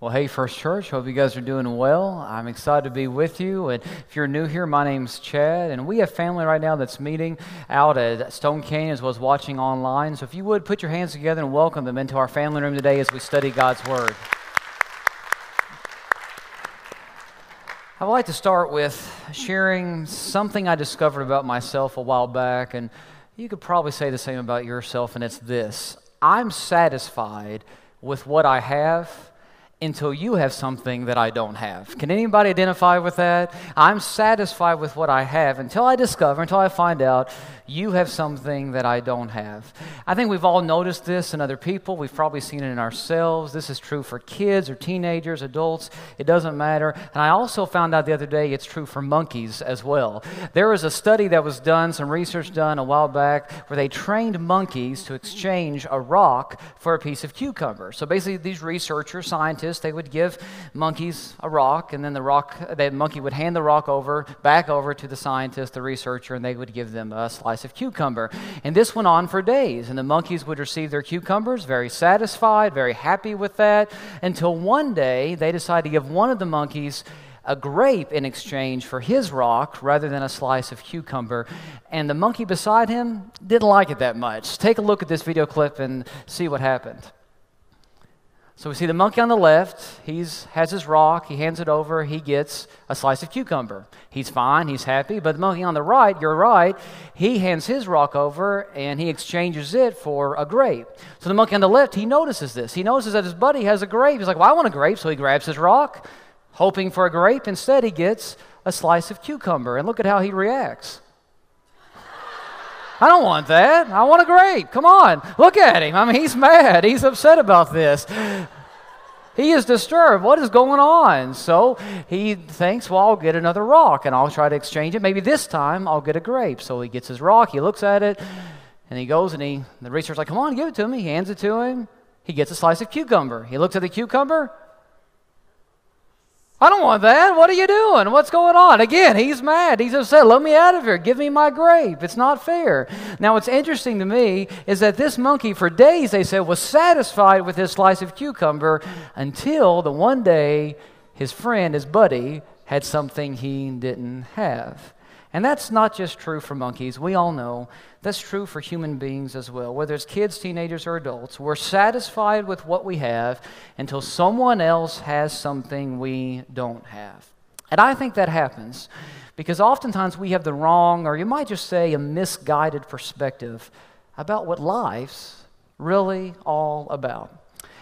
Well, hey, First Church, hope you guys are doing well. I'm excited to be with you. And if you're new here, my name's Chad, and we have family right now that's meeting out at Stone Canyon as well as watching online. So if you would, put your hands together and welcome them into our family room today as we study God's Word. I would like to start with sharing something I discovered about myself a while back, and you could probably say the same about yourself, and it's this I'm satisfied with what I have until you have something that I don't have. Can anybody identify with that? I'm satisfied with what I have until I discover, until I find out you have something that I don't have. I think we've all noticed this in other people. We've probably seen it in ourselves. This is true for kids or teenagers, adults. It doesn't matter. And I also found out the other day it's true for monkeys as well. There was a study that was done, some research done a while back, where they trained monkeys to exchange a rock for a piece of cucumber. So basically, these researchers, scientists, they would give monkeys a rock, and then the rock, the monkey would hand the rock over, back over to the scientist, the researcher, and they would give them a slice of cucumber. And this went on for days, and the monkeys would receive their cucumbers, very satisfied, very happy with that, until one day they decided to give one of the monkeys a grape in exchange for his rock rather than a slice of cucumber. And the monkey beside him didn't like it that much. Take a look at this video clip and see what happened. So we see the monkey on the left. He has his rock. He hands it over. He gets a slice of cucumber. He's fine. He's happy. But the monkey on the right, you're right, he hands his rock over and he exchanges it for a grape. So the monkey on the left, he notices this. He notices that his buddy has a grape. He's like, well, I want a grape. So he grabs his rock, hoping for a grape. Instead, he gets a slice of cucumber. And look at how he reacts. I don't want that. I want a grape. Come on. Look at him. I mean, he's mad. He's upset about this. He is disturbed. What is going on? So he thinks, well, I'll get another rock and I'll try to exchange it. Maybe this time I'll get a grape. So he gets his rock, he looks at it, and he goes and he, the researcher's like, come on, give it to me. He hands it to him. He gets a slice of cucumber. He looks at the cucumber. I don't want that. What are you doing? What's going on? Again, he's mad. He's upset. Let me out of here. Give me my grape. It's not fair. Now, what's interesting to me is that this monkey, for days, they said, was satisfied with his slice of cucumber until the one day his friend, his buddy, had something he didn't have. And that's not just true for monkeys. We all know that's true for human beings as well, whether it's kids, teenagers, or adults. We're satisfied with what we have until someone else has something we don't have. And I think that happens because oftentimes we have the wrong, or you might just say a misguided perspective about what life's really all about.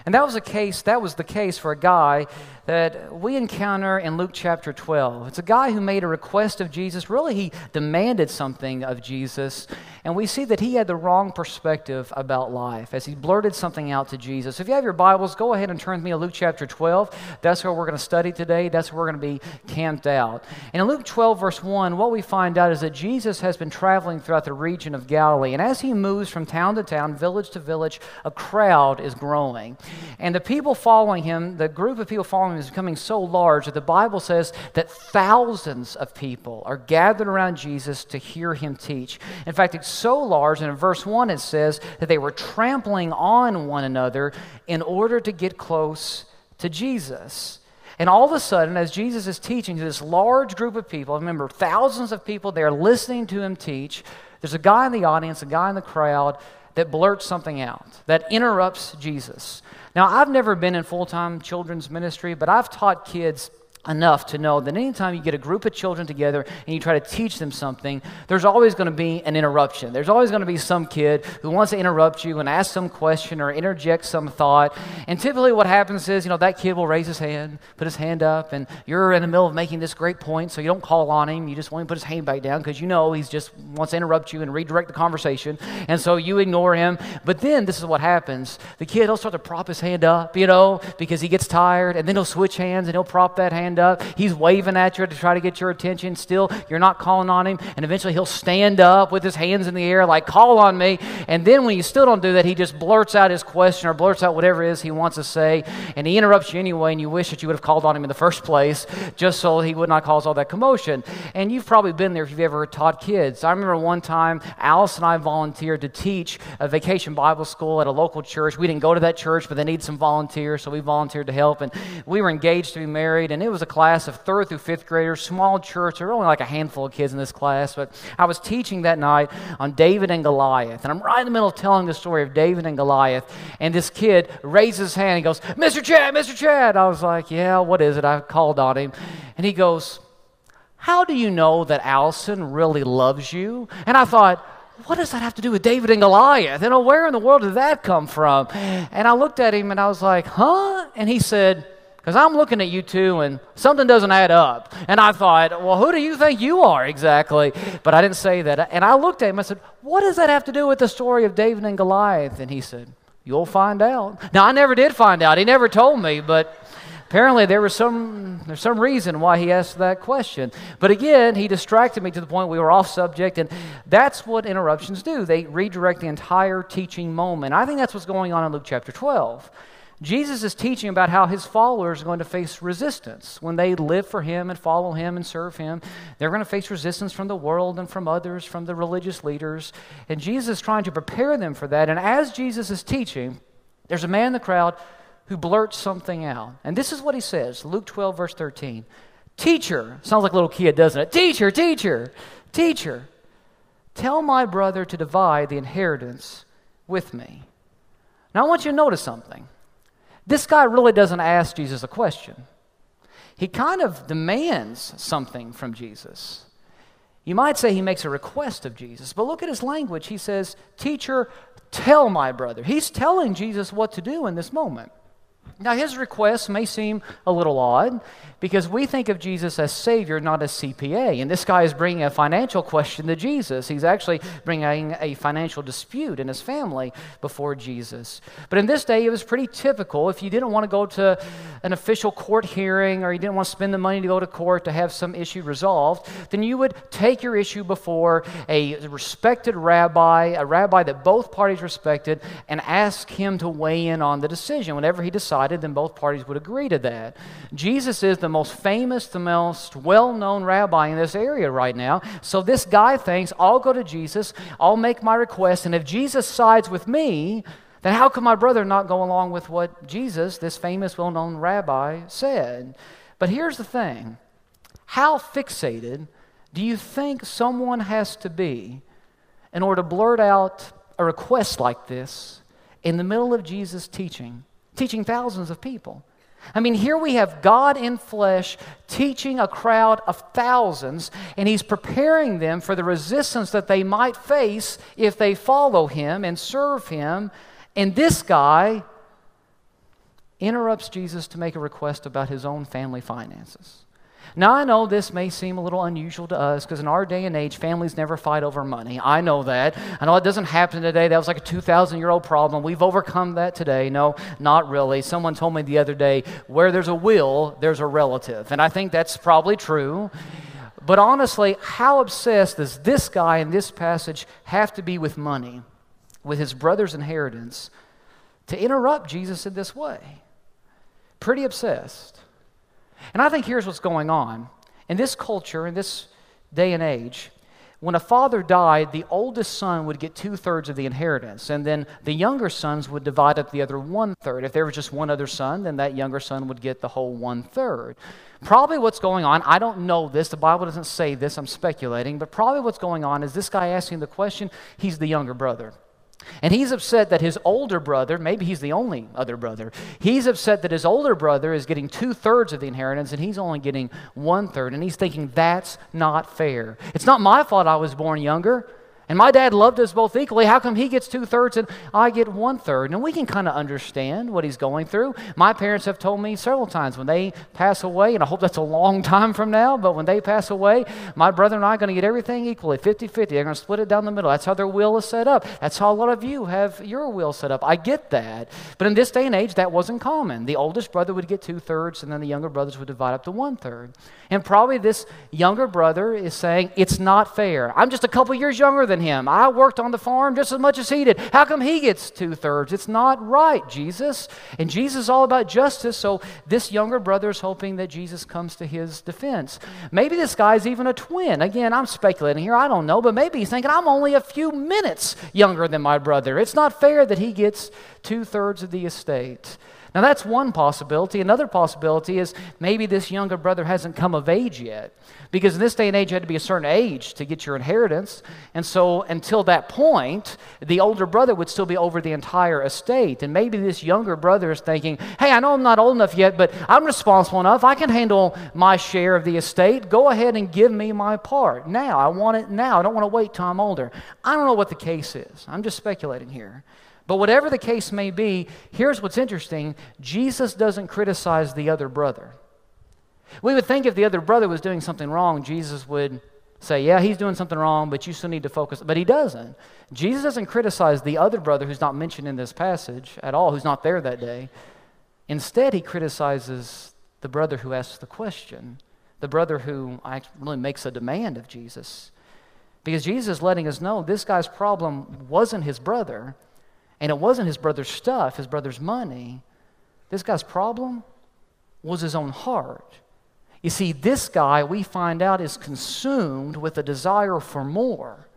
And that was a case, that was the case for a guy that we encounter in Luke chapter 12. It's a guy who made a request of Jesus. Really, he demanded something of Jesus. And we see that he had the wrong perspective about life as he blurted something out to Jesus. If you have your Bibles, go ahead and turn with me to Luke chapter 12. That's where we're going to study today. That's where we're going to be camped out. And in Luke 12, verse 1, what we find out is that Jesus has been traveling throughout the region of Galilee. And as he moves from town to town, village to village, a crowd is growing. And the people following him, the group of people following him, is becoming so large that the Bible says that thousands of people are gathered around Jesus to hear him teach. In fact, it's so large, and in verse 1 it says that they were trampling on one another in order to get close to Jesus. And all of a sudden, as Jesus is teaching to this large group of people, remember, thousands of people there listening to him teach, there's a guy in the audience, a guy in the crowd that blurts something out, that interrupts Jesus. Now, I've never been in full time children's ministry, but I've taught kids enough to know that anytime you get a group of children together and you try to teach them something, there's always going to be an interruption. There's always going to be some kid who wants to interrupt you and ask some question or interject some thought. And typically what happens is, you know, that kid will raise his hand, put his hand up, and you're in the middle of making this great point, so you don't call on him. You just want to put his hand back down because you know he's just wants to interrupt you and redirect the conversation. And so you ignore him. But then this is what happens. The kid will start to prop his hand up, you know, because he gets tired, and then he'll switch hands and he'll prop that hand stand up. He's waving at you to try to get your attention. Still, you're not calling on him. And eventually he'll stand up with his hands in the air, like, call on me. And then when you still don't do that, he just blurts out his question or blurts out whatever it is he wants to say. And he interrupts you anyway, and you wish that you would have called on him in the first place just so he would not cause all that commotion. And you've probably been there if you've ever taught kids. I remember one time Alice and I volunteered to teach a vacation Bible school at a local church. We didn't go to that church, but they needed some volunteers, so we volunteered to help. And we were engaged to be married, and it was a class of third through fifth graders, small church. There were only like a handful of kids in this class, but I was teaching that night on David and Goliath. And I'm right in the middle of telling the story of David and Goliath, and this kid raises his hand and goes, Mr. Chad, Mr. Chad. I was like, Yeah, what is it? I called on him. And he goes, How do you know that Allison really loves you? And I thought, what does that have to do with David and Goliath? You know, where in the world did that come from? And I looked at him and I was like, huh? And he said, because I'm looking at you two and something doesn't add up. And I thought, well, who do you think you are exactly? But I didn't say that. And I looked at him, I said, what does that have to do with the story of David and Goliath? And he said, you'll find out. Now, I never did find out. He never told me, but Apparently, there was some, there's some reason why he asked that question. But again, he distracted me to the point we were off subject, and that's what interruptions do. They redirect the entire teaching moment. I think that's what's going on in Luke chapter 12. Jesus is teaching about how his followers are going to face resistance. When they live for him and follow him and serve him, they're going to face resistance from the world and from others, from the religious leaders. And Jesus is trying to prepare them for that. And as Jesus is teaching, there's a man in the crowd who blurts something out. And this is what he says Luke 12, verse 13. Teacher, sounds like a little kid, doesn't it? Teacher, teacher, teacher, tell my brother to divide the inheritance with me. Now, I want you to notice something. This guy really doesn't ask Jesus a question, he kind of demands something from Jesus. You might say he makes a request of Jesus, but look at his language. He says, Teacher, tell my brother. He's telling Jesus what to do in this moment. Now, his request may seem a little odd because we think of Jesus as Savior, not as CPA. And this guy is bringing a financial question to Jesus. He's actually bringing a financial dispute in his family before Jesus. But in this day, it was pretty typical. If you didn't want to go to an official court hearing or you didn't want to spend the money to go to court to have some issue resolved, then you would take your issue before a respected rabbi, a rabbi that both parties respected, and ask him to weigh in on the decision. Whenever he decided, then both parties would agree to that. Jesus is the most famous, the most well known rabbi in this area right now. So this guy thinks, I'll go to Jesus, I'll make my request, and if Jesus sides with me, then how can my brother not go along with what Jesus, this famous, well known rabbi, said? But here's the thing how fixated do you think someone has to be in order to blurt out a request like this in the middle of Jesus' teaching, teaching thousands of people? I mean, here we have God in flesh teaching a crowd of thousands, and He's preparing them for the resistance that they might face if they follow Him and serve Him and this guy interrupts Jesus to make a request about his own family finances. Now, I know this may seem a little unusual to us because in our day and age, families never fight over money. I know that. I know it doesn't happen today. That was like a 2,000 year old problem. We've overcome that today. No, not really. Someone told me the other day where there's a will, there's a relative. And I think that's probably true. But honestly, how obsessed does this guy in this passage have to be with money? with his brother's inheritance to interrupt Jesus in this way. Pretty obsessed. And I think here's what's going on. In this culture, in this day and age, when a father died, the oldest son would get two thirds of the inheritance, and then the younger sons would divide up the other one third. If there was just one other son, then that younger son would get the whole one third. Probably what's going on, I don't know this, the Bible doesn't say this, I'm speculating, but probably what's going on is this guy asking the question, he's the younger brother. And he's upset that his older brother, maybe he's the only other brother, he's upset that his older brother is getting two thirds of the inheritance and he's only getting one third. And he's thinking, that's not fair. It's not my fault I was born younger. And my dad loved us both equally. How come he gets two thirds and I get one third? And we can kind of understand what he's going through. My parents have told me several times when they pass away, and I hope that's a long time from now, but when they pass away, my brother and I are going to get everything equally 50 50. They're going to split it down the middle. That's how their will is set up. That's how a lot of you have your will set up. I get that. But in this day and age, that wasn't common. The oldest brother would get two thirds, and then the younger brothers would divide up to one third. And probably this younger brother is saying, It's not fair. I'm just a couple years younger than him. I worked on the farm just as much as he did. How come he gets two thirds? It's not right, Jesus. And Jesus is all about justice, so this younger brother is hoping that Jesus comes to his defense. Maybe this guy's even a twin. Again, I'm speculating here. I don't know, but maybe he's thinking, I'm only a few minutes younger than my brother. It's not fair that he gets two thirds of the estate. Now, that's one possibility. Another possibility is maybe this younger brother hasn't come of age yet. Because in this day and age, you had to be a certain age to get your inheritance. And so, until that point, the older brother would still be over the entire estate. And maybe this younger brother is thinking, hey, I know I'm not old enough yet, but I'm responsible enough. I can handle my share of the estate. Go ahead and give me my part now. I want it now. I don't want to wait till I'm older. I don't know what the case is. I'm just speculating here. But whatever the case may be, here's what's interesting Jesus doesn't criticize the other brother. We would think if the other brother was doing something wrong, Jesus would say, Yeah, he's doing something wrong, but you still need to focus. But he doesn't. Jesus doesn't criticize the other brother who's not mentioned in this passage at all, who's not there that day. Instead, he criticizes the brother who asks the question, the brother who really makes a demand of Jesus. Because Jesus is letting us know this guy's problem wasn't his brother. And it wasn't his brother's stuff, his brother's money. This guy's problem was his own heart. You see, this guy, we find out, is consumed with a desire for more,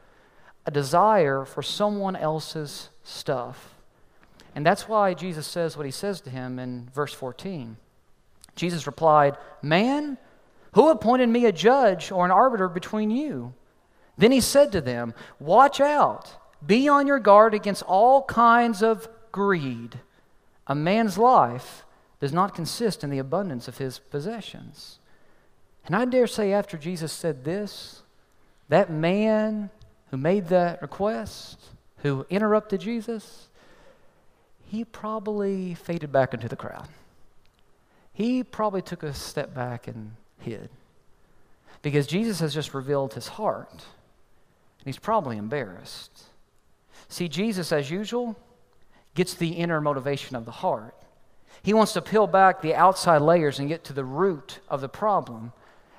a desire for someone else's stuff. And that's why Jesus says what he says to him in verse 14. Jesus replied, Man, who appointed me a judge or an arbiter between you? Then he said to them, Watch out be on your guard against all kinds of greed. A man's life does not consist in the abundance of his possessions. And I dare say, after Jesus said this, that man who made that request, who interrupted Jesus, he probably faded back into the crowd. He probably took a step back and hid. Because Jesus has just revealed his heart. And he's probably embarrassed. See, Jesus, as usual, gets the inner motivation of the heart. He wants to peel back the outside layers and get to the root of the problem.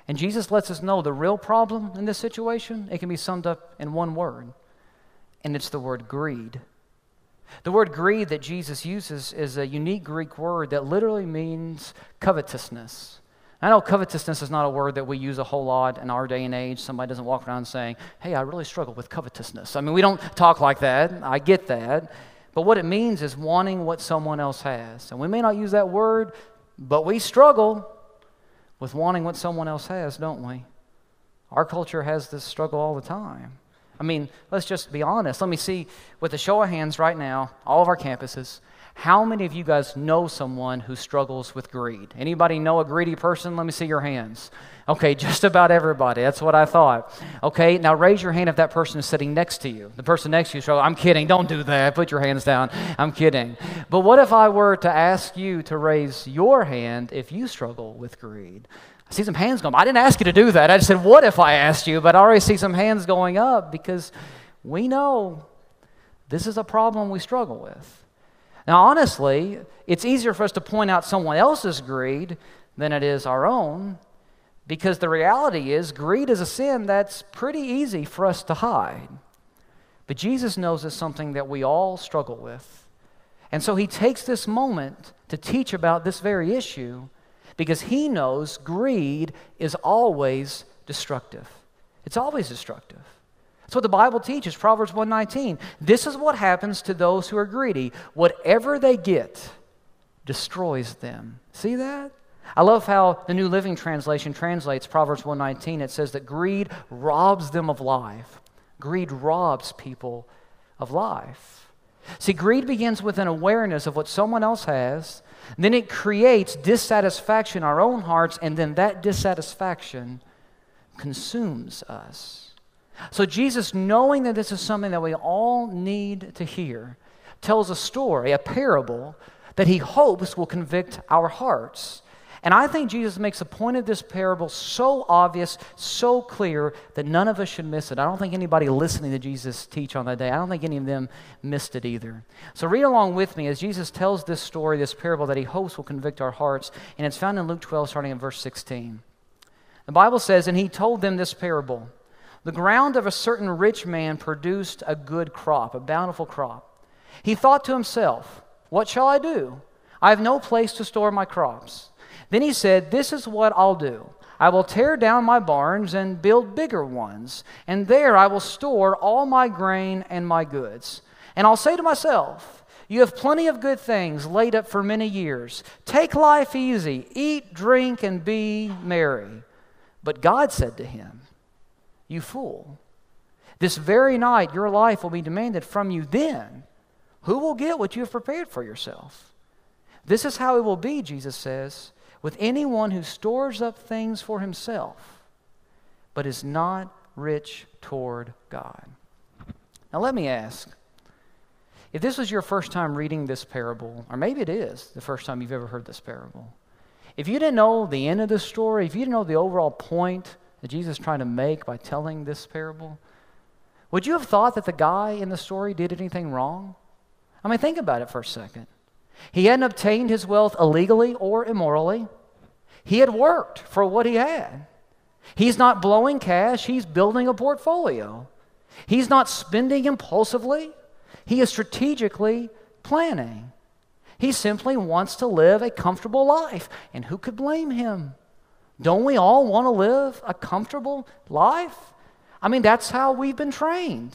And Jesus lets us know the real problem in this situation, it can be summed up in one word, and it's the word greed. The word greed that Jesus uses is a unique Greek word that literally means covetousness. I know covetousness is not a word that we use a whole lot in our day and age. Somebody doesn't walk around saying, Hey, I really struggle with covetousness. I mean, we don't talk like that. I get that. But what it means is wanting what someone else has. And we may not use that word, but we struggle with wanting what someone else has, don't we? Our culture has this struggle all the time. I mean, let's just be honest. Let me see, with a show of hands right now, all of our campuses, how many of you guys know someone who struggles with greed? Anybody know a greedy person? Let me see your hands. Okay, just about everybody. That's what I thought. Okay, now raise your hand if that person is sitting next to you. The person next to you struggles. I'm kidding. Don't do that. Put your hands down. I'm kidding. But what if I were to ask you to raise your hand if you struggle with greed? I see some hands going. I didn't ask you to do that. I just said, what if I asked you? But I already see some hands going up because we know this is a problem we struggle with. Now, honestly, it's easier for us to point out someone else's greed than it is our own because the reality is greed is a sin that's pretty easy for us to hide. But Jesus knows it's something that we all struggle with. And so he takes this moment to teach about this very issue because he knows greed is always destructive. It's always destructive. That's what the Bible teaches, Proverbs 119. This is what happens to those who are greedy. Whatever they get destroys them. See that? I love how the New Living Translation translates Proverbs 119. It says that greed robs them of life. Greed robs people of life. See, greed begins with an awareness of what someone else has, then it creates dissatisfaction in our own hearts, and then that dissatisfaction consumes us. So, Jesus, knowing that this is something that we all need to hear, tells a story, a parable, that he hopes will convict our hearts. And I think Jesus makes the point of this parable so obvious, so clear, that none of us should miss it. I don't think anybody listening to Jesus teach on that day, I don't think any of them missed it either. So read along with me as Jesus tells this story, this parable that he hopes will convict our hearts. And it's found in Luke 12, starting in verse 16. The Bible says, And he told them this parable The ground of a certain rich man produced a good crop, a bountiful crop. He thought to himself, What shall I do? I have no place to store my crops. Then he said, This is what I'll do. I will tear down my barns and build bigger ones, and there I will store all my grain and my goods. And I'll say to myself, You have plenty of good things laid up for many years. Take life easy, eat, drink, and be merry. But God said to him, You fool, this very night your life will be demanded from you. Then, who will get what you have prepared for yourself? This is how it will be, Jesus says with anyone who stores up things for himself, but is not rich toward God. Now, let me ask if this was your first time reading this parable, or maybe it is the first time you've ever heard this parable, if you didn't know the end of the story, if you didn't know the overall point that Jesus is trying to make by telling this parable, would you have thought that the guy in the story did anything wrong? I mean, think about it for a second. He hadn't obtained his wealth illegally or immorally. He had worked for what he had. He's not blowing cash, he's building a portfolio. He's not spending impulsively, he is strategically planning. He simply wants to live a comfortable life. And who could blame him? Don't we all want to live a comfortable life? I mean, that's how we've been trained.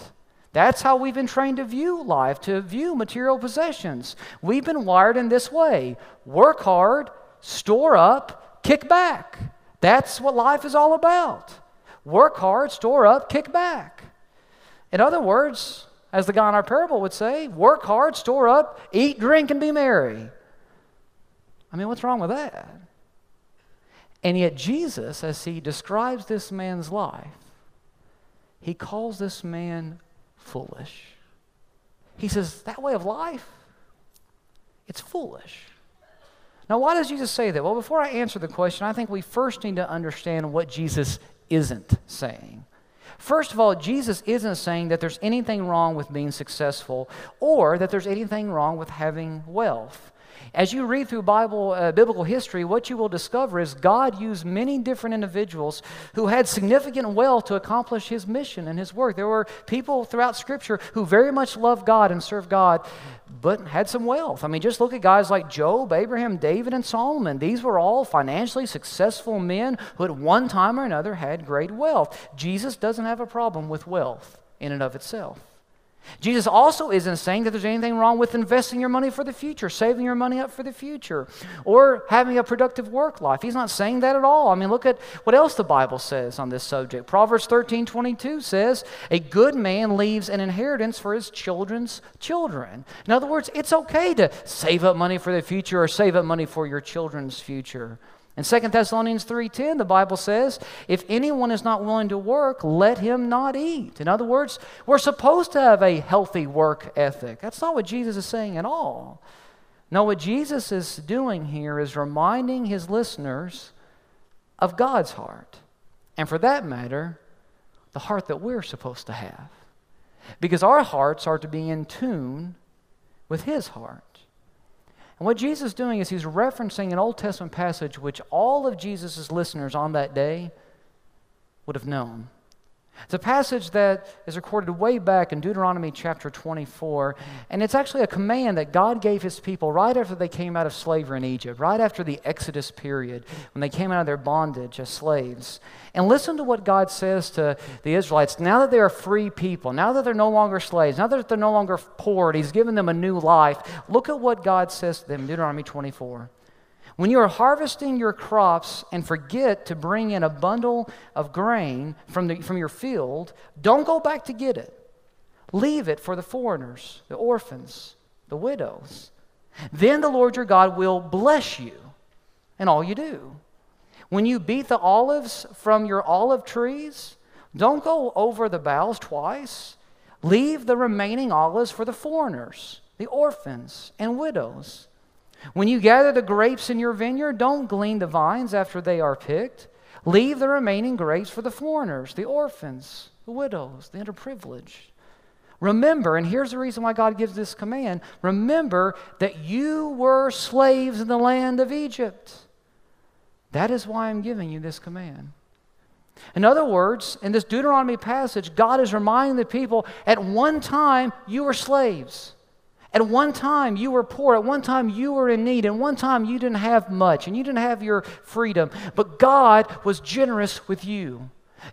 That's how we've been trained to view life, to view material possessions. We've been wired in this way work hard, store up, kick back. That's what life is all about. Work hard, store up, kick back. In other words, as the guy in our parable would say, work hard, store up, eat, drink, and be merry. I mean, what's wrong with that? And yet, Jesus, as he describes this man's life, he calls this man foolish. He says, that way of life, it's foolish. Now, why does Jesus say that? Well, before I answer the question, I think we first need to understand what Jesus isn't saying. First of all, Jesus isn't saying that there's anything wrong with being successful or that there's anything wrong with having wealth. As you read through Bible, uh, biblical history, what you will discover is God used many different individuals who had significant wealth to accomplish his mission and his work. There were people throughout Scripture who very much loved God and served God, but had some wealth. I mean, just look at guys like Job, Abraham, David, and Solomon. These were all financially successful men who at one time or another had great wealth. Jesus doesn't have a problem with wealth in and of itself. Jesus also isn't saying that there's anything wrong with investing your money for the future, saving your money up for the future, or having a productive work life. He's not saying that at all. I mean, look at what else the Bible says on this subject. Proverbs 13 22 says, A good man leaves an inheritance for his children's children. In other words, it's okay to save up money for the future or save up money for your children's future. In 2 Thessalonians 3:10, the Bible says, "If anyone is not willing to work, let him not eat." In other words, we're supposed to have a healthy work ethic. That's not what Jesus is saying at all. No, what Jesus is doing here is reminding his listeners of God's heart. And for that matter, the heart that we're supposed to have. Because our hearts are to be in tune with his heart. And what Jesus is doing is he's referencing an Old Testament passage which all of Jesus' listeners on that day would have known. It's a passage that is recorded way back in Deuteronomy chapter 24, and it's actually a command that God gave his people right after they came out of slavery in Egypt, right after the Exodus period, when they came out of their bondage as slaves. And listen to what God says to the Israelites now that they are free people, now that they're no longer slaves, now that they're no longer poor, He's given them a new life. Look at what God says to them, Deuteronomy 24. When you are harvesting your crops and forget to bring in a bundle of grain from, the, from your field, don't go back to get it. Leave it for the foreigners, the orphans, the widows. Then the Lord your God will bless you in all you do. When you beat the olives from your olive trees, Don't go over the boughs twice. Leave the remaining olives for the foreigners, the orphans, and widows. When you gather the grapes in your vineyard, don't glean the vines after they are picked. Leave the remaining grapes for the foreigners, the orphans, the widows, the underprivileged. Remember, and here's the reason why God gives this command remember that you were slaves in the land of Egypt. That is why I'm giving you this command. In other words, in this Deuteronomy passage, God is reminding the people at one time you were slaves. At one time you were poor. At one time you were in need. At one time you didn't have much and you didn't have your freedom. But God was generous with you.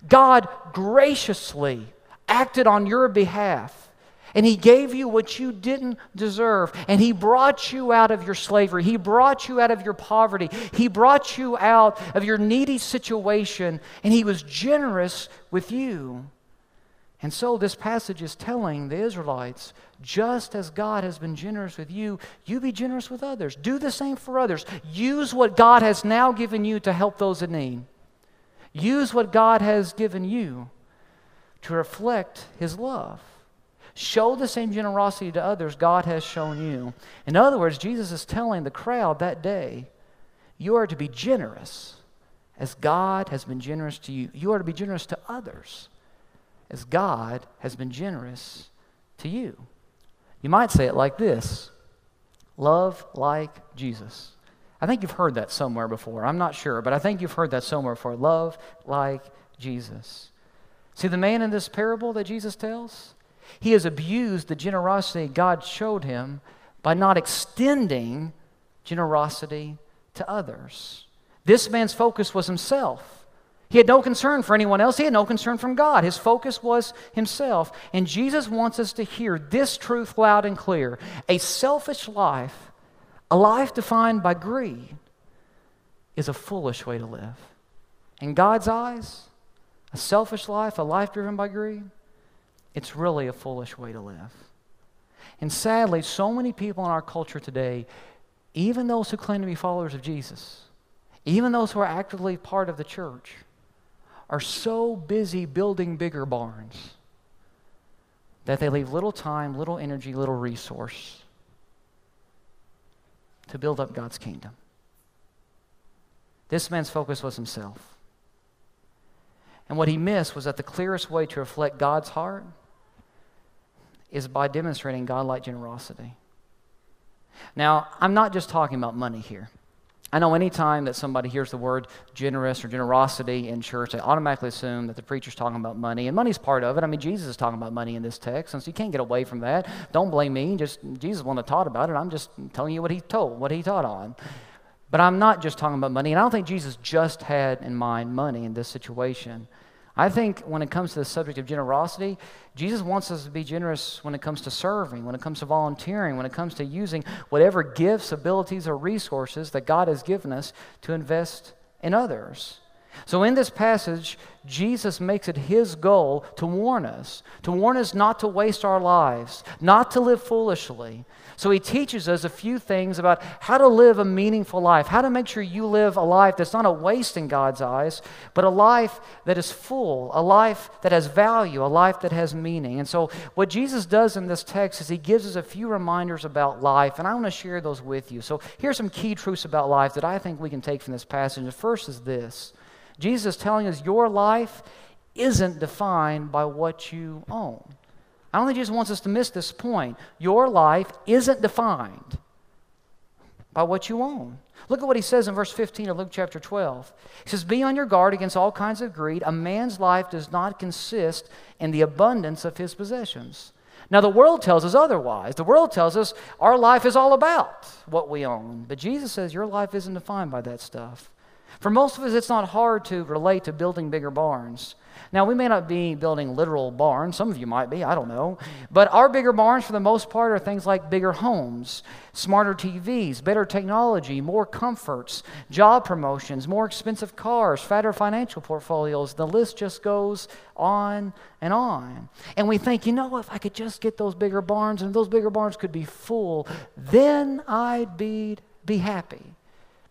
God graciously acted on your behalf. And he gave you what you didn't deserve. And he brought you out of your slavery. He brought you out of your poverty. He brought you out of your needy situation. And he was generous with you. And so this passage is telling the Israelites just as God has been generous with you, you be generous with others. Do the same for others. Use what God has now given you to help those in need. Use what God has given you to reflect his love. Show the same generosity to others God has shown you. In other words, Jesus is telling the crowd that day, you are to be generous as God has been generous to you. You are to be generous to others as God has been generous to you. You might say it like this love like Jesus. I think you've heard that somewhere before. I'm not sure, but I think you've heard that somewhere before. Love like Jesus. See, the man in this parable that Jesus tells, he has abused the generosity God showed him by not extending generosity to others. This man's focus was himself. He had no concern for anyone else. He had no concern from God. His focus was himself. And Jesus wants us to hear this truth loud and clear. A selfish life, a life defined by greed, is a foolish way to live. In God's eyes, a selfish life, a life driven by greed, it's really a foolish way to live. And sadly, so many people in our culture today, even those who claim to be followers of Jesus, even those who are actively part of the church, are so busy building bigger barns that they leave little time, little energy, little resource to build up God's kingdom. This man's focus was himself. And what he missed was that the clearest way to reflect God's heart is by demonstrating godlike generosity. Now, I'm not just talking about money here. I know anytime that somebody hears the word generous or generosity in church, they automatically assume that the preacher's talking about money, and money's part of it. I mean, Jesus is talking about money in this text, and so you can't get away from that. Don't blame me. Just Jesus one that taught about it. I'm just telling you what he told, what he taught on. But I'm not just talking about money, and I don't think Jesus just had in mind money in this situation. I think when it comes to the subject of generosity, Jesus wants us to be generous when it comes to serving, when it comes to volunteering, when it comes to using whatever gifts, abilities, or resources that God has given us to invest in others. So, in this passage, Jesus makes it his goal to warn us, to warn us not to waste our lives, not to live foolishly, so he teaches us a few things about how to live a meaningful life, how to make sure you live a life that's not a waste in God's eyes, but a life that is full, a life that has value, a life that has meaning. And so what Jesus does in this text is he gives us a few reminders about life, and I want to share those with you. So here's some key truths about life that I think we can take from this passage. The first is this Jesus is telling us your life isn't defined by what you own. I don't think Jesus wants us to miss this point. Your life isn't defined by what you own. Look at what he says in verse 15 of Luke chapter 12. He says, Be on your guard against all kinds of greed. A man's life does not consist in the abundance of his possessions. Now, the world tells us otherwise. The world tells us our life is all about what we own. But Jesus says your life isn't defined by that stuff. For most of us, it's not hard to relate to building bigger barns. Now, we may not be building literal barns. Some of you might be, I don't know. But our bigger barns, for the most part, are things like bigger homes, smarter TVs, better technology, more comforts, job promotions, more expensive cars, fatter financial portfolios. The list just goes on and on. And we think, you know, if I could just get those bigger barns and those bigger barns could be full, then I'd be, be happy.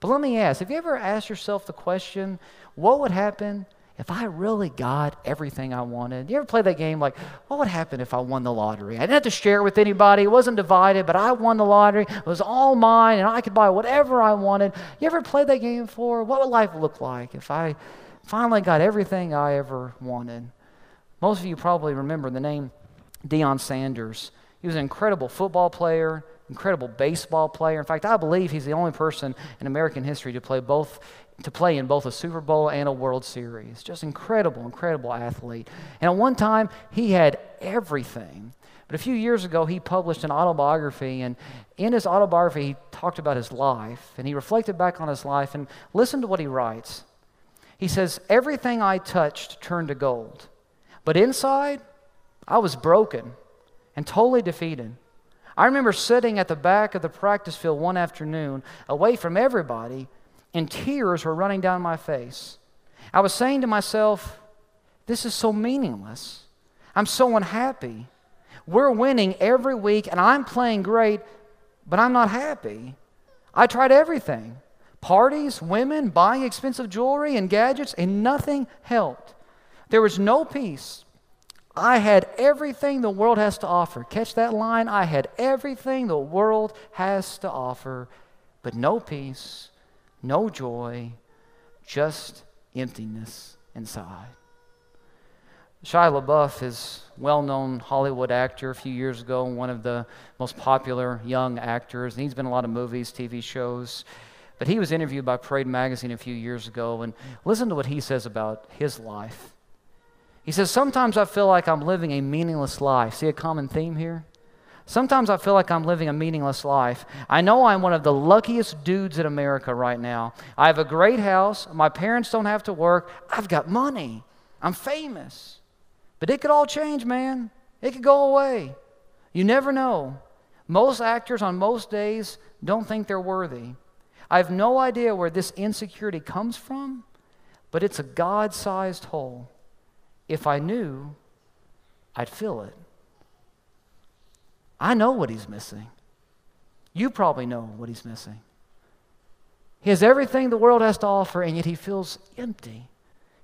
But let me ask have you ever asked yourself the question, what would happen if I really got everything I wanted, you ever play that game like, what would happen if I won the lottery? I didn't have to share it with anybody, it wasn't divided, but I won the lottery, it was all mine, and I could buy whatever I wanted. You ever played that game before? What would life look like if I finally got everything I ever wanted? Most of you probably remember the name Deion Sanders. He was an incredible football player, incredible baseball player. In fact, I believe he's the only person in American history to play both to play in both a Super Bowl and a World Series. Just incredible, incredible athlete. And at one time, he had everything. But a few years ago, he published an autobiography, and in his autobiography, he talked about his life, and he reflected back on his life, and listen to what he writes. He says, Everything I touched turned to gold, but inside, I was broken and totally defeated. I remember sitting at the back of the practice field one afternoon, away from everybody, and tears were running down my face. I was saying to myself, This is so meaningless. I'm so unhappy. We're winning every week, and I'm playing great, but I'm not happy. I tried everything parties, women, buying expensive jewelry and gadgets, and nothing helped. There was no peace. I had everything the world has to offer. Catch that line? I had everything the world has to offer, but no peace, no joy, just emptiness inside. Shia LaBeouf is well-known Hollywood actor. A few years ago, one of the most popular young actors, he's been in a lot of movies, TV shows. But he was interviewed by Parade Magazine a few years ago, and listen to what he says about his life. He says, Sometimes I feel like I'm living a meaningless life. See a common theme here? Sometimes I feel like I'm living a meaningless life. I know I'm one of the luckiest dudes in America right now. I have a great house. My parents don't have to work. I've got money. I'm famous. But it could all change, man. It could go away. You never know. Most actors on most days don't think they're worthy. I have no idea where this insecurity comes from, but it's a God sized hole. If I knew, I'd fill it. I know what he's missing. You probably know what he's missing. He has everything the world has to offer, and yet he feels empty.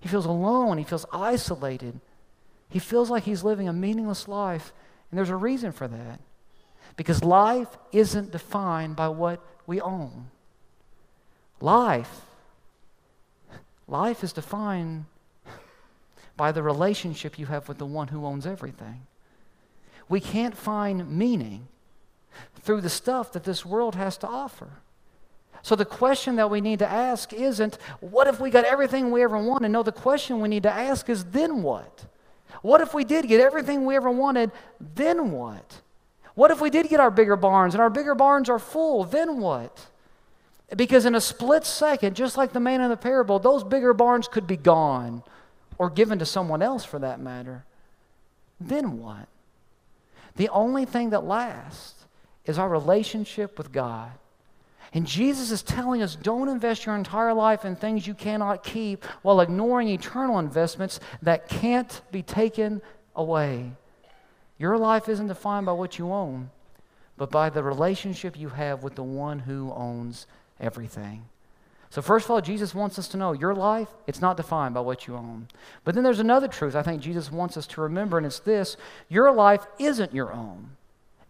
He feels alone. He feels isolated. He feels like he's living a meaningless life. And there's a reason for that. Because life isn't defined by what we own. Life, life is defined by the relationship you have with the one who owns everything. We can't find meaning through the stuff that this world has to offer. So the question that we need to ask isn't, what if we got everything we ever wanted? No, the question we need to ask is, then what? What if we did get everything we ever wanted? Then what? What if we did get our bigger barns and our bigger barns are full? Then what? Because in a split second, just like the man in the parable, those bigger barns could be gone or given to someone else for that matter. Then what? The only thing that lasts is our relationship with God. And Jesus is telling us don't invest your entire life in things you cannot keep while ignoring eternal investments that can't be taken away. Your life isn't defined by what you own, but by the relationship you have with the one who owns everything. So, first of all, Jesus wants us to know your life, it's not defined by what you own. But then there's another truth I think Jesus wants us to remember, and it's this your life isn't your own,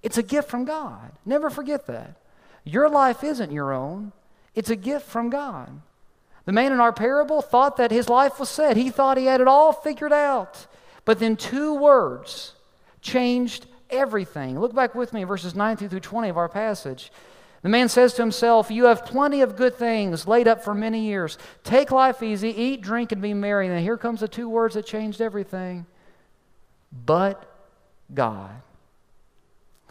it's a gift from God. Never forget that. Your life isn't your own, it's a gift from God. The man in our parable thought that his life was set, he thought he had it all figured out. But then two words changed everything. Look back with me, verses 19 through 20 of our passage. The man says to himself, You have plenty of good things laid up for many years. Take life easy, eat, drink, and be merry. And here comes the two words that changed everything. But God.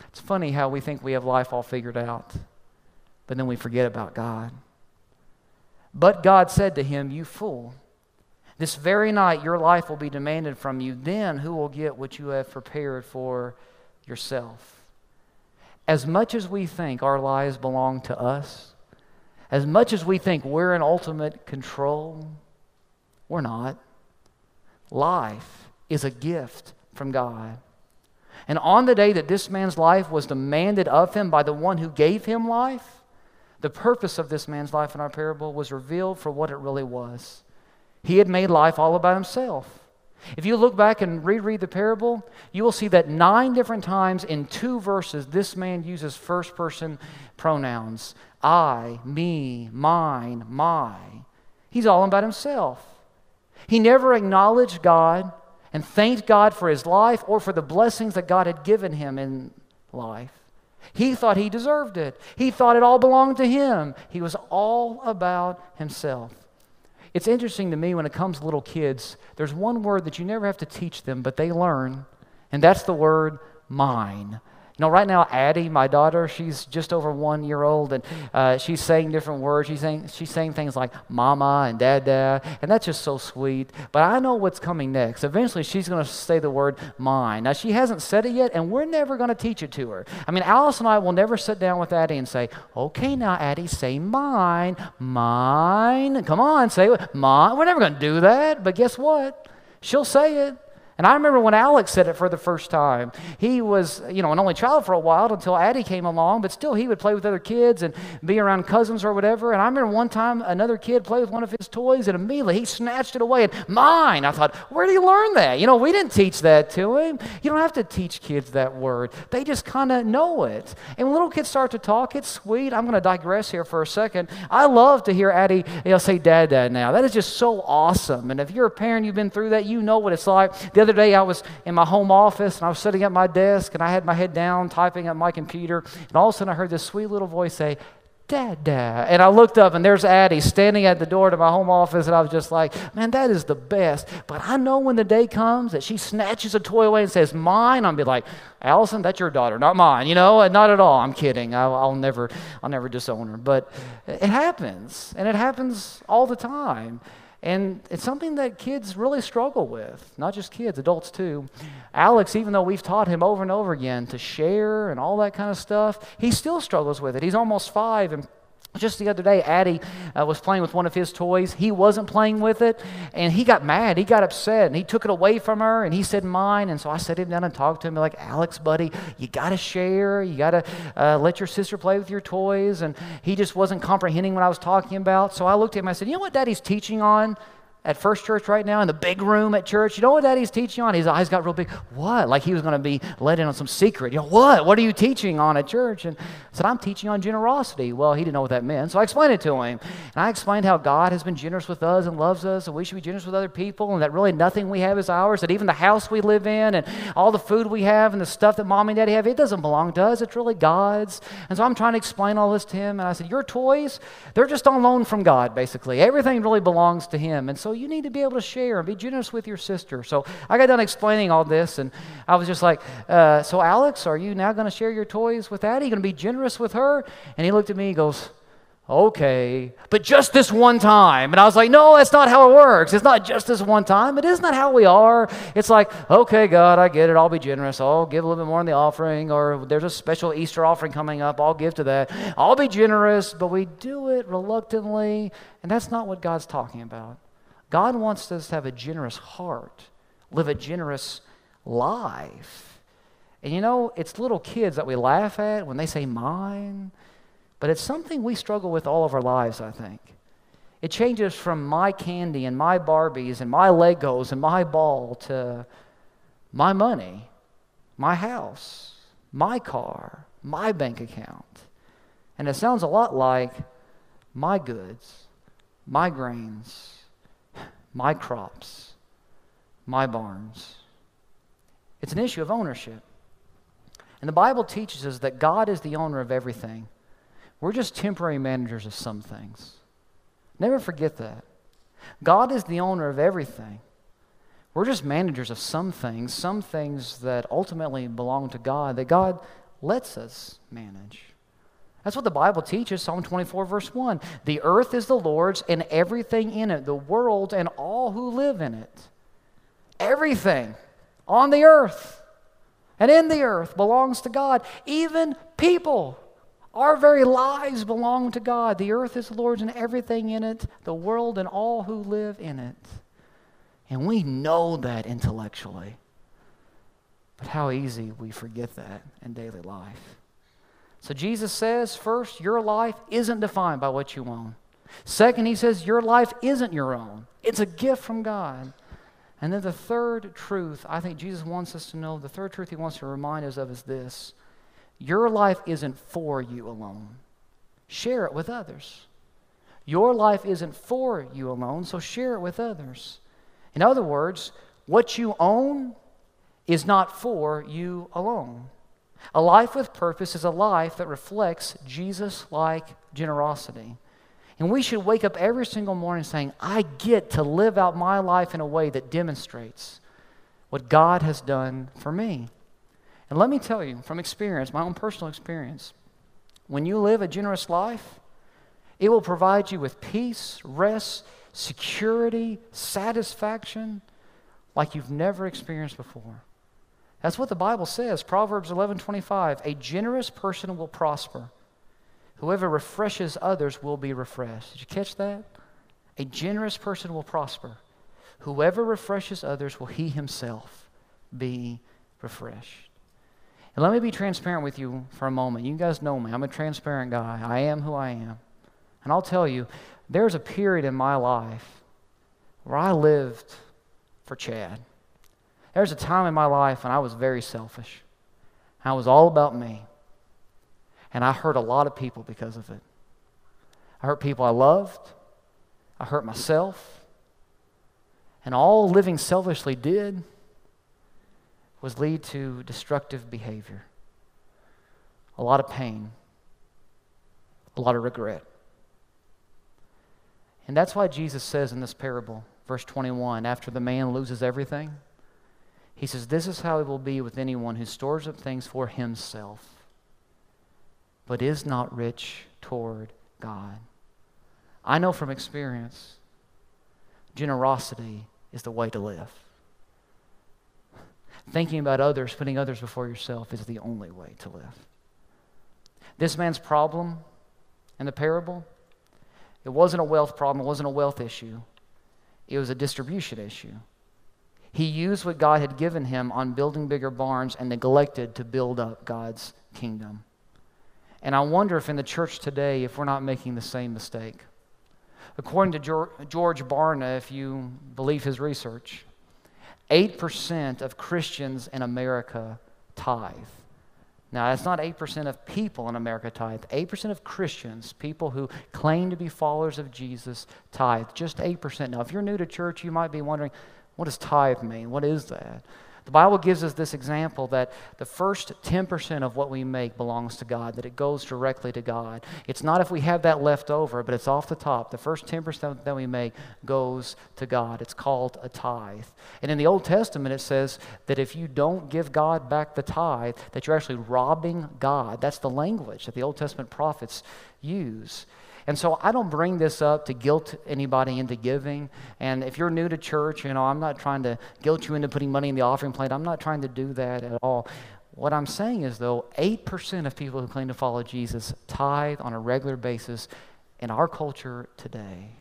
It's funny how we think we have life all figured out, but then we forget about God. But God said to him, You fool. This very night your life will be demanded from you. Then who will get what you have prepared for yourself? As much as we think our lives belong to us, as much as we think we're in ultimate control, we're not. Life is a gift from God. And on the day that this man's life was demanded of him by the one who gave him life, the purpose of this man's life in our parable was revealed for what it really was. He had made life all about himself. If you look back and reread the parable, you will see that nine different times in two verses, this man uses first person pronouns I, me, mine, my. He's all about himself. He never acknowledged God and thanked God for his life or for the blessings that God had given him in life. He thought he deserved it. He thought it all belonged to him. He was all about himself. It's interesting to me when it comes to little kids, there's one word that you never have to teach them, but they learn, and that's the word mine. You know, right now, Addie, my daughter, she's just over one year old, and uh, she's saying different words. She's saying, she's saying things like mama and dada, and that's just so sweet. But I know what's coming next. Eventually, she's going to say the word mine. Now, she hasn't said it yet, and we're never going to teach it to her. I mean, Alice and I will never sit down with Addie and say, okay, now, Addie, say mine, mine. Come on, say. Mine. We're never going to do that, but guess what? She'll say it. And I remember when Alex said it for the first time. He was, you know, an only child for a while until Addie came along, but still he would play with other kids and be around cousins or whatever. And I remember one time another kid played with one of his toys and immediately he snatched it away and mine. I thought, where did he learn that? You know, we didn't teach that to him. You don't have to teach kids that word. They just kind of know it. And when little kids start to talk, it's sweet. I'm going to digress here for a second. I love to hear Addie you know, say dad, dad now. That is just so awesome. And if you're a parent, you've been through that, you know what it's like. The other day I was in my home office and I was sitting at my desk and I had my head down typing at my computer. And all of a sudden I heard this sweet little voice say, Dad, Dad. And I looked up and there's Addie standing at the door to my home office. And I was just like, man, that is the best. But I know when the day comes that she snatches a toy away and says, mine, I'll be like, Allison, that's your daughter, not mine. You know, and not at all. I'm kidding. I'll, I'll never, I'll never disown her. But it happens. And it happens all the time. And it's something that kids really struggle with, not just kids, adults too. Alex, even though we've taught him over and over again to share and all that kind of stuff, he still struggles with it. He's almost five, and just the other day, Addie uh, was playing with one of his toys. He wasn't playing with it, and he got mad. He got upset, and he took it away from her, and he said, Mine. And so I sat him down and talked to him, like, Alex, buddy, you got to share. You got to uh, let your sister play with your toys. And he just wasn't comprehending what I was talking about. So I looked at him, I said, You know what Daddy's teaching on? at First Church right now in the big room at church. You know what Daddy's teaching on? His eyes got real big. What? Like he was going to be let in on some secret. You know, what? What are you teaching on at church? And said, I'm teaching on generosity. Well, he didn't know what that meant. So I explained it to him. And I explained how God has been generous with us and loves us, and we should be generous with other people, and that really nothing we have is ours, that even the house we live in and all the food we have and the stuff that mom and daddy have, it doesn't belong to us. It's really God's. And so I'm trying to explain all this to him. And I said, Your toys, they're just on loan from God, basically. Everything really belongs to him. And so you need to be able to share and be generous with your sister. So I got done explaining all this, and I was just like, uh, So, Alex, are you now going to share your toys with Addie? You going to be generous with her? And he looked at me he goes, Okay, but just this one time. And I was like, No, that's not how it works. It's not just this one time. It is not how we are. It's like, Okay, God, I get it. I'll be generous. I'll give a little bit more in the offering, or there's a special Easter offering coming up. I'll give to that. I'll be generous, but we do it reluctantly, and that's not what God's talking about. God wants us to have a generous heart, live a generous life. And you know, it's little kids that we laugh at when they say mine, but it's something we struggle with all of our lives, I think. It changes from my candy and my Barbies and my Legos and my ball to my money, my house, my car, my bank account. And it sounds a lot like my goods, my grains, my crops, my barns. It's an issue of ownership. And the Bible teaches us that God is the owner of everything. We're just temporary managers of some things. Never forget that. God is the owner of everything. We're just managers of some things, some things that ultimately belong to God, that God lets us manage. That's what the Bible teaches, Psalm 24, verse 1. The earth is the Lord's and everything in it, the world and all who live in it. Everything on the earth and in the earth belongs to God, even people. Our very lives belong to God. The earth is the Lord's and everything in it, the world and all who live in it. And we know that intellectually. But how easy we forget that in daily life. So Jesus says, first, your life isn't defined by what you own. Second, he says, your life isn't your own. It's a gift from God. And then the third truth I think Jesus wants us to know, the third truth he wants to remind us of is this your life isn't for you alone, share it with others. Your life isn't for you alone, so share it with others. In other words, what you own is not for you alone. A life with purpose is a life that reflects Jesus like generosity. And we should wake up every single morning saying, I get to live out my life in a way that demonstrates what God has done for me. And let me tell you from experience, my own personal experience, when you live a generous life, it will provide you with peace, rest, security, satisfaction like you've never experienced before. That's what the Bible says. Proverbs 11:25, a generous person will prosper. Whoever refreshes others will be refreshed. Did you catch that? A generous person will prosper. Whoever refreshes others will he himself be refreshed. And let me be transparent with you for a moment. You guys know me. I'm a transparent guy. I am who I am. And I'll tell you, there's a period in my life where I lived for Chad. There's a time in my life when I was very selfish. I was all about me. And I hurt a lot of people because of it. I hurt people I loved. I hurt myself. And all living selfishly did was lead to destructive behavior, a lot of pain, a lot of regret. And that's why Jesus says in this parable, verse 21, after the man loses everything, he says, This is how it will be with anyone who stores up things for himself but is not rich toward God. I know from experience, generosity is the way to live. Thinking about others, putting others before yourself is the only way to live. This man's problem in the parable, it wasn't a wealth problem, it wasn't a wealth issue, it was a distribution issue. He used what God had given him on building bigger barns and neglected to build up God's kingdom. And I wonder if in the church today, if we're not making the same mistake. According to George Barna, if you believe his research, 8% of Christians in America tithe. Now, that's not 8% of people in America tithe. 8% of Christians, people who claim to be followers of Jesus, tithe. Just 8%. Now, if you're new to church, you might be wondering, what does tithe mean? What is that? The Bible gives us this example that the first 10% of what we make belongs to God, that it goes directly to God. It's not if we have that left over, but it's off the top. The first 10% that we make goes to God. It's called a tithe. And in the Old Testament, it says that if you don't give God back the tithe, that you're actually robbing God. That's the language that the Old Testament prophets use. And so I don't bring this up to guilt anybody into giving. And if you're new to church, you know, I'm not trying to guilt you into putting money in the offering plate. I'm not trying to do that at all. What I'm saying is, though, 8% of people who claim to follow Jesus tithe on a regular basis in our culture today.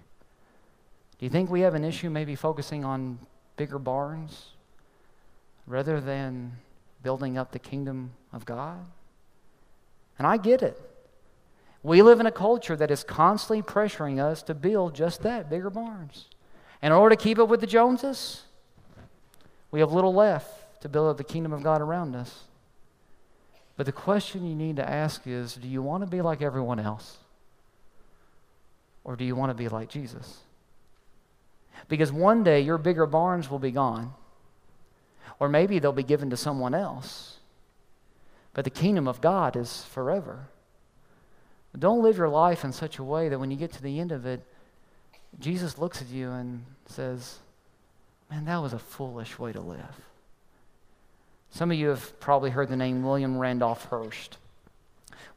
Do you think we have an issue maybe focusing on bigger barns rather than building up the kingdom of God? And I get it. We live in a culture that is constantly pressuring us to build just that bigger barns. In order to keep up with the Joneses, we have little left to build up the kingdom of God around us. But the question you need to ask is do you want to be like everyone else? Or do you want to be like Jesus? Because one day your bigger barns will be gone, or maybe they'll be given to someone else. But the kingdom of God is forever. Don't live your life in such a way that when you get to the end of it, Jesus looks at you and says, Man, that was a foolish way to live. Some of you have probably heard the name William Randolph Hearst.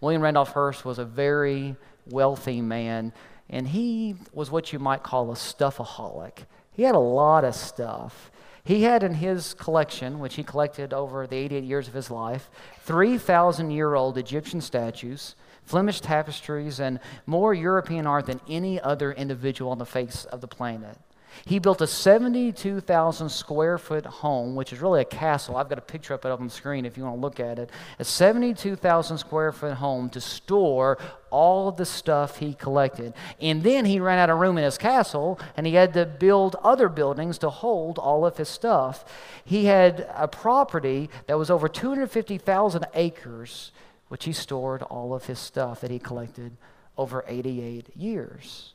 William Randolph Hearst was a very wealthy man, and he was what you might call a stuffaholic. He had a lot of stuff. He had in his collection, which he collected over the 88 years of his life, 3,000 year old Egyptian statues, Flemish tapestries, and more European art than any other individual on the face of the planet. He built a 72,000 square foot home, which is really a castle. I've got a picture up on the screen if you want to look at it. A 72,000 square foot home to store all of the stuff he collected. And then he ran out of room in his castle and he had to build other buildings to hold all of his stuff. He had a property that was over 250,000 acres, which he stored all of his stuff that he collected over 88 years.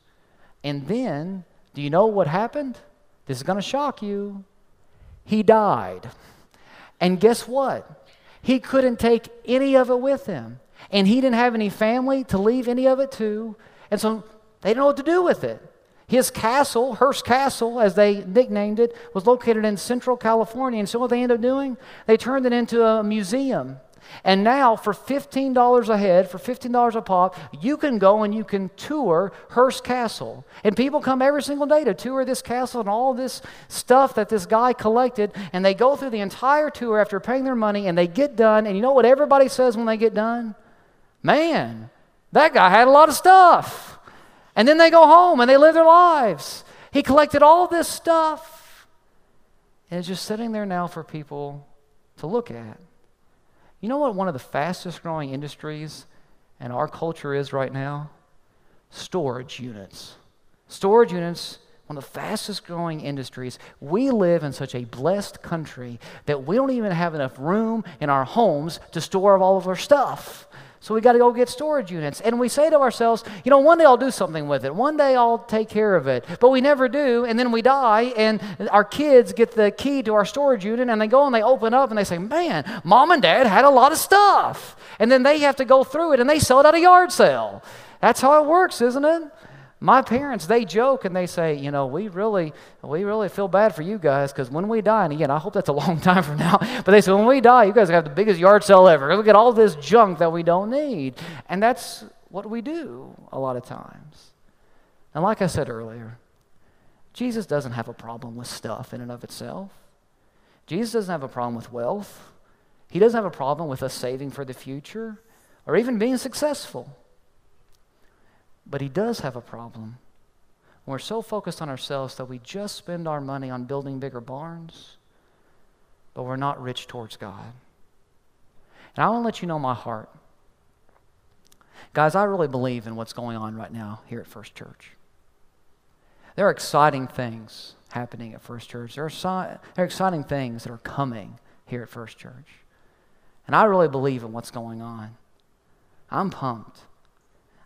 And then do you know what happened? This is going to shock you. He died. And guess what? He couldn't take any of it with him. And he didn't have any family to leave any of it to. And so they didn't know what to do with it. His castle, Hearst Castle, as they nicknamed it, was located in central California. And so what they ended up doing? They turned it into a museum. And now, for $15 a head, for $15 a pop, you can go and you can tour Hearst Castle. And people come every single day to tour this castle and all this stuff that this guy collected. And they go through the entire tour after paying their money and they get done. And you know what everybody says when they get done? Man, that guy had a lot of stuff. And then they go home and they live their lives. He collected all this stuff. And it's just sitting there now for people to look at. You know what one of the fastest growing industries in our culture is right now? Storage units. Storage units, one of the fastest growing industries. We live in such a blessed country that we don't even have enough room in our homes to store all of our stuff. So we got to go get storage units. And we say to ourselves, you know, one day I'll do something with it. One day I'll take care of it. But we never do. And then we die, and our kids get the key to our storage unit, and they go and they open up and they say, man, mom and dad had a lot of stuff. And then they have to go through it and they sell it at a yard sale. That's how it works, isn't it? My parents, they joke and they say, you know, we really, we really feel bad for you guys because when we die, and again, I hope that's a long time from now, but they say, when we die, you guys have the biggest yard sale ever. Look at all this junk that we don't need. And that's what we do a lot of times. And like I said earlier, Jesus doesn't have a problem with stuff in and of itself. Jesus doesn't have a problem with wealth. He doesn't have a problem with us saving for the future or even being successful. But he does have a problem. We're so focused on ourselves that we just spend our money on building bigger barns, but we're not rich towards God. And I want to let you know my heart. Guys, I really believe in what's going on right now here at First Church. There are exciting things happening at First Church. There are, there are exciting things that are coming here at First Church. And I really believe in what's going on. I'm pumped.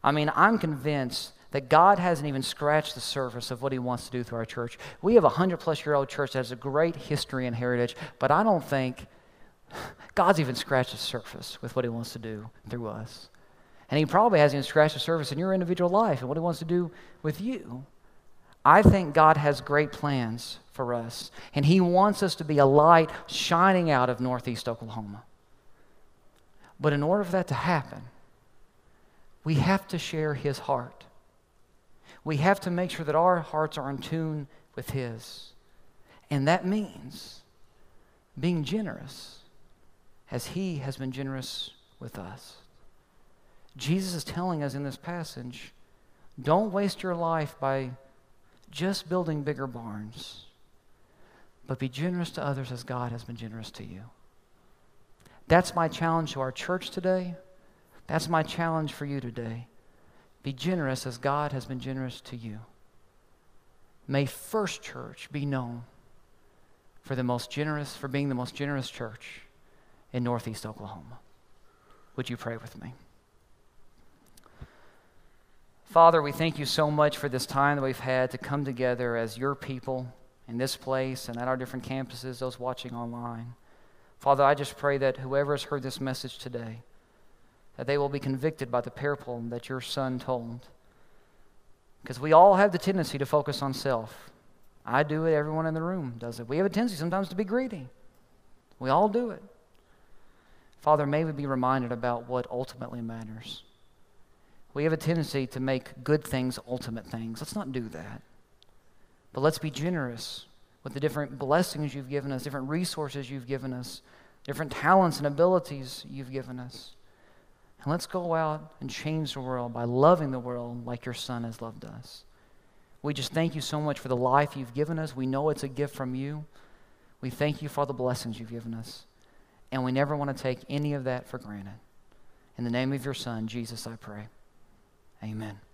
I mean, I'm convinced that God hasn't even scratched the surface of what He wants to do through our church. We have a hundred plus year old church that has a great history and heritage, but I don't think God's even scratched the surface with what He wants to do through us. And He probably hasn't even scratched the surface in your individual life and what He wants to do with you. I think God has great plans for us, and He wants us to be a light shining out of Northeast Oklahoma. But in order for that to happen, we have to share his heart. We have to make sure that our hearts are in tune with his. And that means being generous as he has been generous with us. Jesus is telling us in this passage don't waste your life by just building bigger barns, but be generous to others as God has been generous to you. That's my challenge to our church today. That's my challenge for you today. Be generous as God has been generous to you. May First Church be known for the most generous, for being the most generous church in Northeast Oklahoma. Would you pray with me? Father, we thank you so much for this time that we've had to come together as your people in this place and at our different campuses, those watching online. Father, I just pray that whoever has heard this message today, that they will be convicted by the parable that your son told. Because we all have the tendency to focus on self. I do it, everyone in the room does it. We have a tendency sometimes to be greedy. We all do it. Father, may we be reminded about what ultimately matters. We have a tendency to make good things ultimate things. Let's not do that. But let's be generous with the different blessings you've given us, different resources you've given us, different talents and abilities you've given us. And let's go out and change the world by loving the world like your Son has loved us. We just thank you so much for the life you've given us. We know it's a gift from you. We thank you for the blessings you've given us. And we never want to take any of that for granted. In the name of your Son, Jesus, I pray. Amen.